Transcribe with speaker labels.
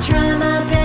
Speaker 1: try my best.